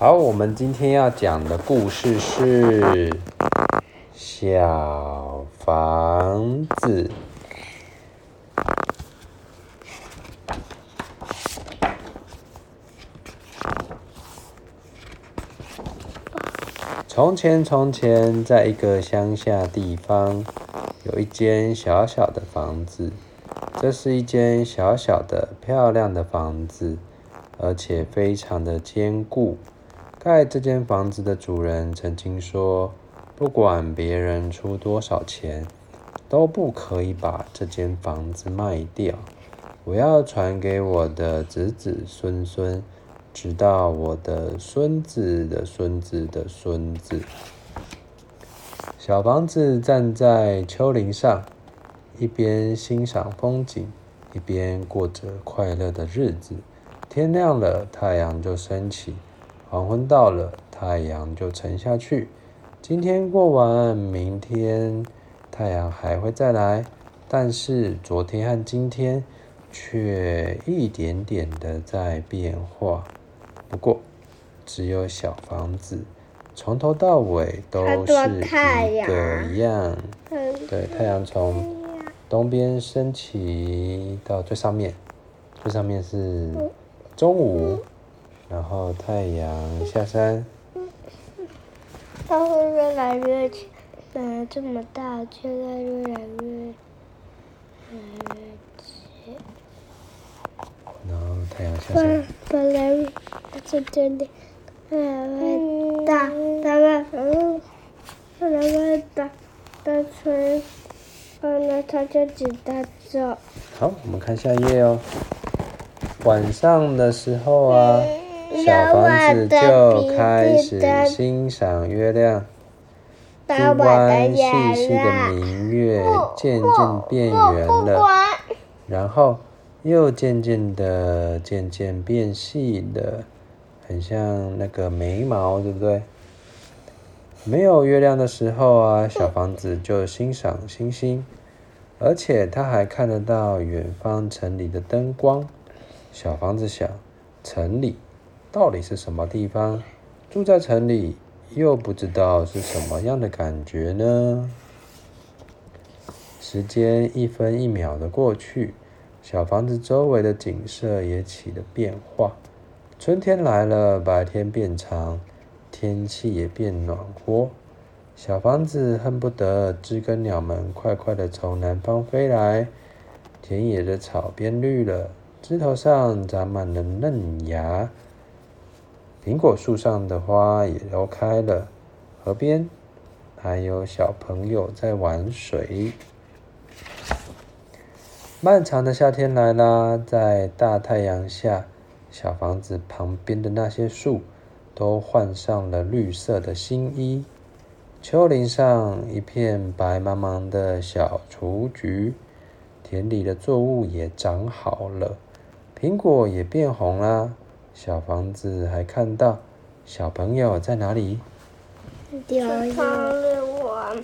好，我们今天要讲的故事是小房子。从前，从前，在一个乡下地方，有一间小小的房子。这是一间小小的、漂亮的房子，而且非常的坚固。盖这间房子的主人曾经说：“不管别人出多少钱，都不可以把这间房子卖掉。我要传给我的子子孙孙。”直到我的孙子的孙子的孙子。小房子站在丘陵上，一边欣赏风景，一边过着快乐的日子。天亮了，太阳就升起；黄昏到了，太阳就沉下去。今天过完，明天太阳还会再来，但是昨天和今天却一点点的在变化。不过，只有小房子，从头到尾都是一个样。对，太阳从东边升起到最上面，最上面是中午，然后太阳下山。它会越来越近，本来这么大，却在越来越越来越近。然后太阳下山。本来。这真的越来越大，大概嗯，越来越大，大吹，完了它就只带走。好，我们看下一页哦。晚上的时候啊，小房子就开始欣赏月亮。一弯细细的明月渐渐变圆了，然后又渐渐的渐渐变细了。很像那个眉毛，对不对？没有月亮的时候啊，小房子就欣赏星星，而且他还看得到远方城里的灯光。小房子想，城里到底是什么地方？住在城里又不知道是什么样的感觉呢？时间一分一秒的过去，小房子周围的景色也起了变化。春天来了，白天变长，天气也变暖和。小房子恨不得知更鸟们快快地从南方飞来。田野的草变绿了，枝头上长满了嫩芽。苹果树上的花也都开了，河边还有小朋友在玩水。漫长的夏天来啦，在大太阳下。小房子旁边的那些树都换上了绿色的新衣，丘陵上一片白茫茫的小雏菊，田里的作物也长好了，苹果也变红啦。小房子还看到小朋友在哪里？游泳。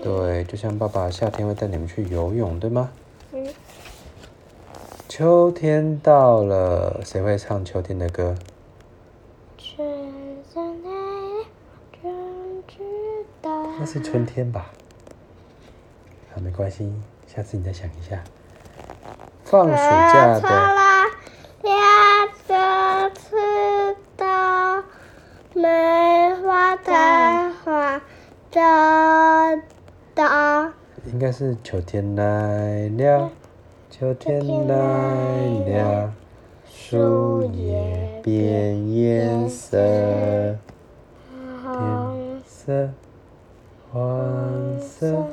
对，就像爸爸夏天会带你们去游泳，对吗？秋天到了，谁会唱秋天的歌？春天那是春天吧？好，没关系，下次你再想一下。放暑假的。应该是秋天来了。秋天来了，树叶变颜色，红色、黄色、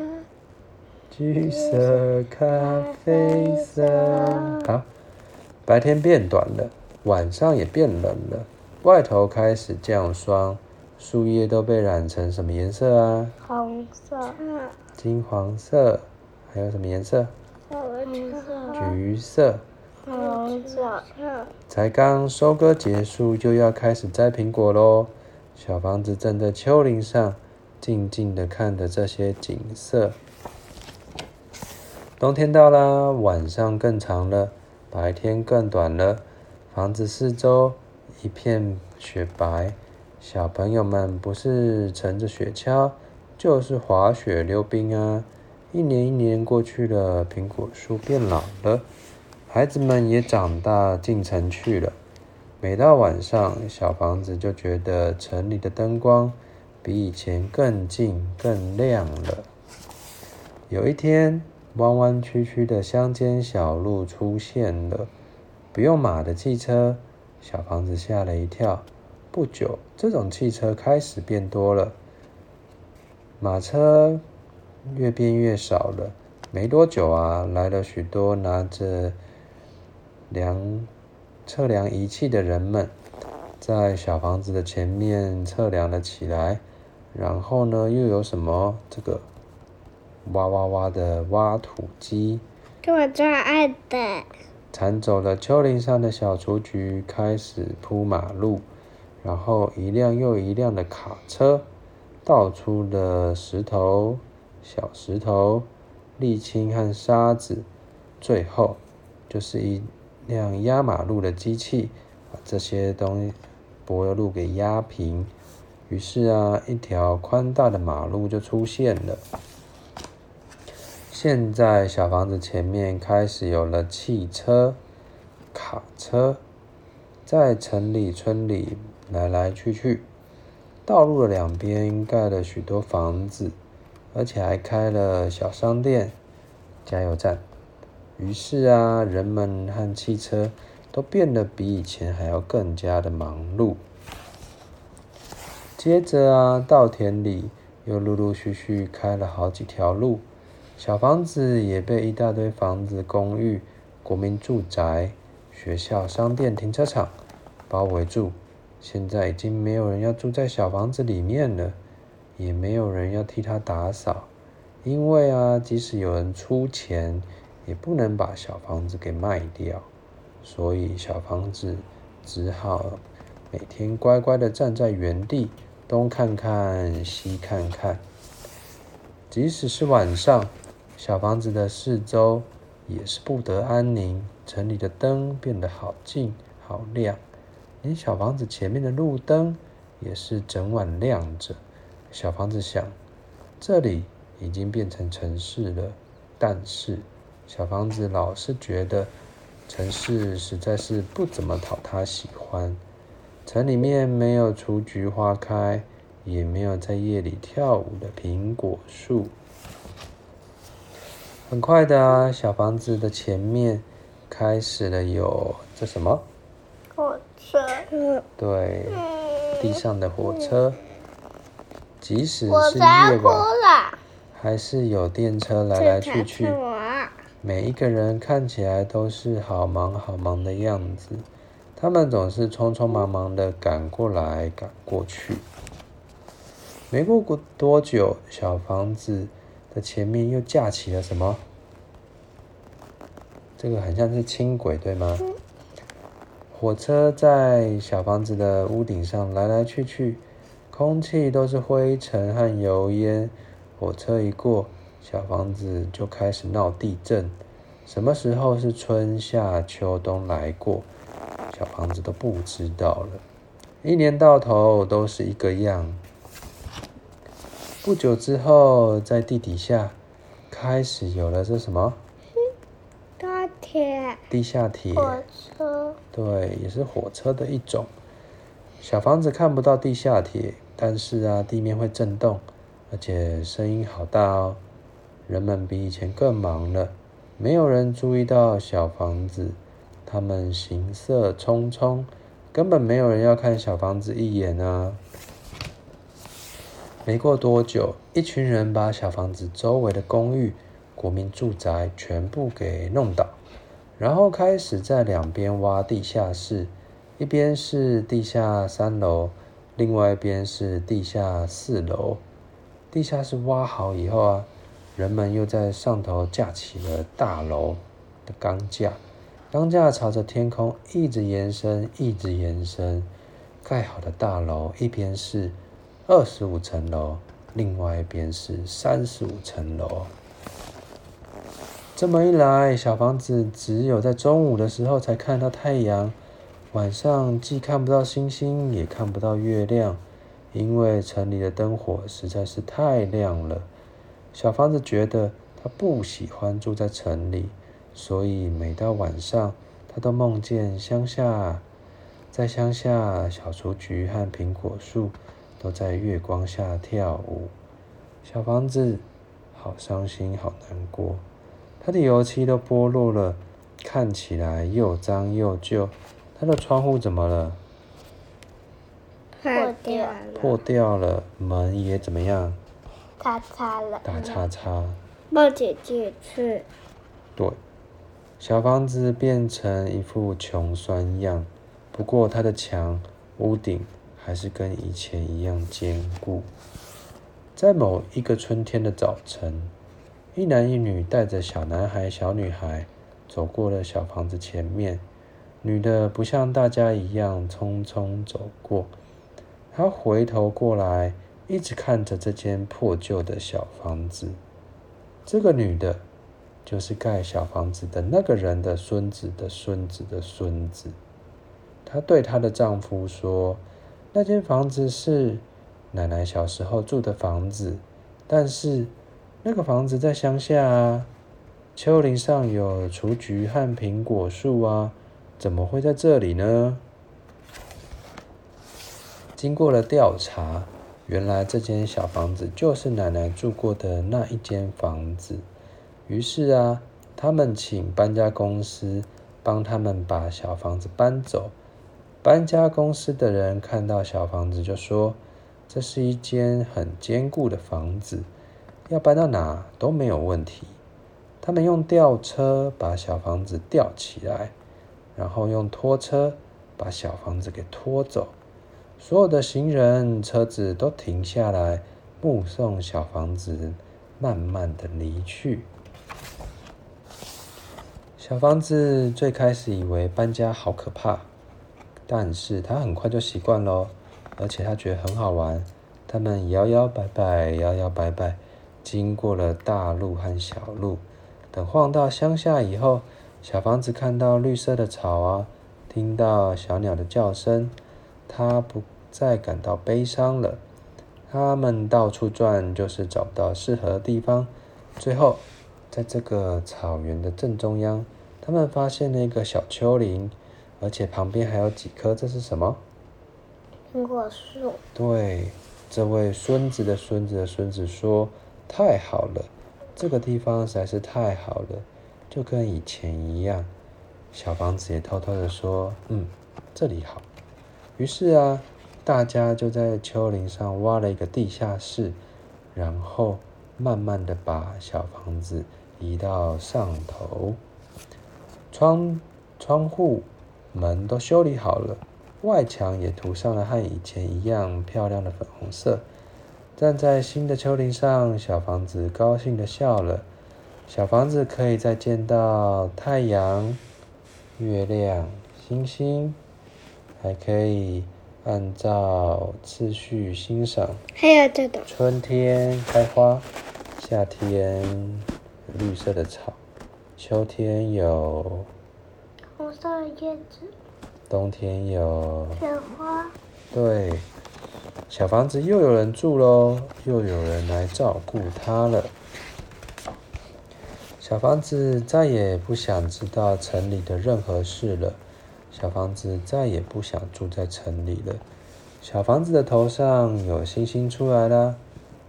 橘色、咖啡色。好，白天变短了，晚上也变冷了，外头开始降霜，树叶都被染成什么颜色啊？红色、金黄色，还有什么颜色？橘色，黄色，才刚收割结束，就要开始摘苹果喽。小房子站在丘陵上，静静的看着这些景色。冬天到啦，晚上更长了，白天更短了。房子四周一片雪白，小朋友们不是乘着雪橇，就是滑雪溜冰啊！一年一年过去了，苹果树变老了，孩子们也长大进城去了。每到晚上，小房子就觉得城里的灯光比以前更近、更亮了。有一天，弯弯曲曲的乡间小路出现了，不用马的汽车，小房子吓了一跳。不久，这种汽车开始变多了，马车越变越少了。没多久啊，来了许多拿着量测量仪器的人们，在小房子的前面测量了起来。然后呢，又有什么这个挖挖挖的挖土机，给我最爱的。铲走了丘陵上的小雏菊，开始铺马路。然后一辆又一辆的卡车倒出了石头、小石头、沥青和沙子，最后就是一辆压马路的机器，把这些东西柏油路给压平。于是啊，一条宽大的马路就出现了。现在小房子前面开始有了汽车、卡车，在城里、村里。来来去去，道路的两边盖了许多房子，而且还开了小商店、加油站。于是啊，人们和汽车都变得比以前还要更加的忙碌。接着啊，稻田里又陆陆续续开了好几条路，小房子也被一大堆房子、公寓、国民住宅、学校、商店、停车场包围住。现在已经没有人要住在小房子里面了，也没有人要替他打扫，因为啊，即使有人出钱，也不能把小房子给卖掉，所以小房子只好每天乖乖的站在原地，东看看，西看看。即使是晚上，小房子的四周也是不得安宁，城里的灯变得好近好亮。连小房子前面的路灯也是整晚亮着。小房子想，这里已经变成城市了，但是小房子老是觉得城市实在是不怎么讨他喜欢。城里面没有雏菊花开，也没有在夜里跳舞的苹果树。很快的啊，小房子的前面开始了有这什么？对，地上的火车，即使是夜晚，还是有电车来来去去。每一个人看起来都是好忙好忙的样子，他们总是匆匆忙忙的赶过来赶过去。没过多久，小房子的前面又架起了什么？这个很像是轻轨，对吗？火车在小房子的屋顶上来来去去，空气都是灰尘和油烟。火车一过，小房子就开始闹地震。什么时候是春夏秋冬来过，小房子都不知道了。一年到头都是一个样。不久之后，在地底下开始有了这什么？铁，地下铁，火车，对，也是火车的一种。小房子看不到地下铁，但是啊，地面会震动，而且声音好大哦。人们比以前更忙了，没有人注意到小房子，他们行色匆匆，根本没有人要看小房子一眼啊。没过多久，一群人把小房子周围的公寓、国民住宅全部给弄倒。然后开始在两边挖地下室，一边是地下三楼，另外一边是地下四楼。地下室挖好以后啊，人们又在上头架起了大楼的钢架，钢架朝着天空一直延伸，一直延伸。盖好的大楼一边是二十五层楼，另外一边是三十五层楼。这么一来，小房子只有在中午的时候才看到太阳，晚上既看不到星星，也看不到月亮，因为城里的灯火实在是太亮了。小房子觉得他不喜欢住在城里，所以每到晚上，他都梦见乡下，在乡下，小雏菊和苹果树都在月光下跳舞。小房子好伤心，好难过。他的油漆都剥落了，看起来又脏又旧。它的窗户怎么了？破掉了。破掉了，门也怎么样？打叉了。打叉叉。冒姐姐去。对，小房子变成一副穷酸样，不过它的墙、屋顶还是跟以前一样坚固。在某一个春天的早晨，一男一女带着小男孩、小女孩走过了小房子前面。女的不像大家一样匆匆走过，她回头过来，一直看着这间破旧的小房子。这个女的，就是盖小房子的那个人的孙子的孙子的孙子。她对她的丈夫说：“那间房子是奶奶小时候住的房子，但是那个房子在乡下啊，丘陵上有雏菊和苹果树啊。”怎么会在这里呢？经过了调查，原来这间小房子就是奶奶住过的那一间房子。于是啊，他们请搬家公司帮他们把小房子搬走。搬家公司的人看到小房子就说：“这是一间很坚固的房子，要搬到哪都没有问题。”他们用吊车把小房子吊起来。然后用拖车把小房子给拖走，所有的行人、车子都停下来，目送小房子慢慢的离去。小房子最开始以为搬家好可怕，但是他很快就习惯了，而且他觉得很好玩。他们摇摇摆摆，摇摇摆摆，经过了大路和小路，等晃到乡下以后。小房子看到绿色的草啊，听到小鸟的叫声，它不再感到悲伤了。他们到处转，就是找不到适合的地方。最后，在这个草原的正中央，他们发现了一个小丘陵，而且旁边还有几棵，这是什么？苹果树。对，这位孙子的孙子的孙子说：“太好了，这个地方实在是太好了。”就跟以前一样，小房子也偷偷的说：“嗯，这里好。”于是啊，大家就在丘陵上挖了一个地下室，然后慢慢的把小房子移到上头。窗、窗户、门都修理好了，外墙也涂上了和以前一样漂亮的粉红色。站在新的丘陵上，小房子高兴的笑了。小房子可以再见到太阳、月亮、星星，还可以按照次序欣赏。还有这个。春天开花，夏天绿色的草，秋天有红色的叶子，冬天有雪花。对，小房子又有人住喽，又有人来照顾它了。小房子再也不想知道城里的任何事了。小房子再也不想住在城里了。小房子的头上有星星出来了，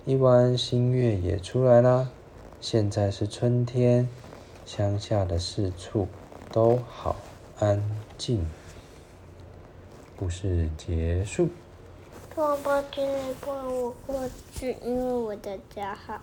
一弯新月也出来了。现在是春天，乡下的四处都好安静。故事结束。爸爸今天不让我过去，因为我的家好。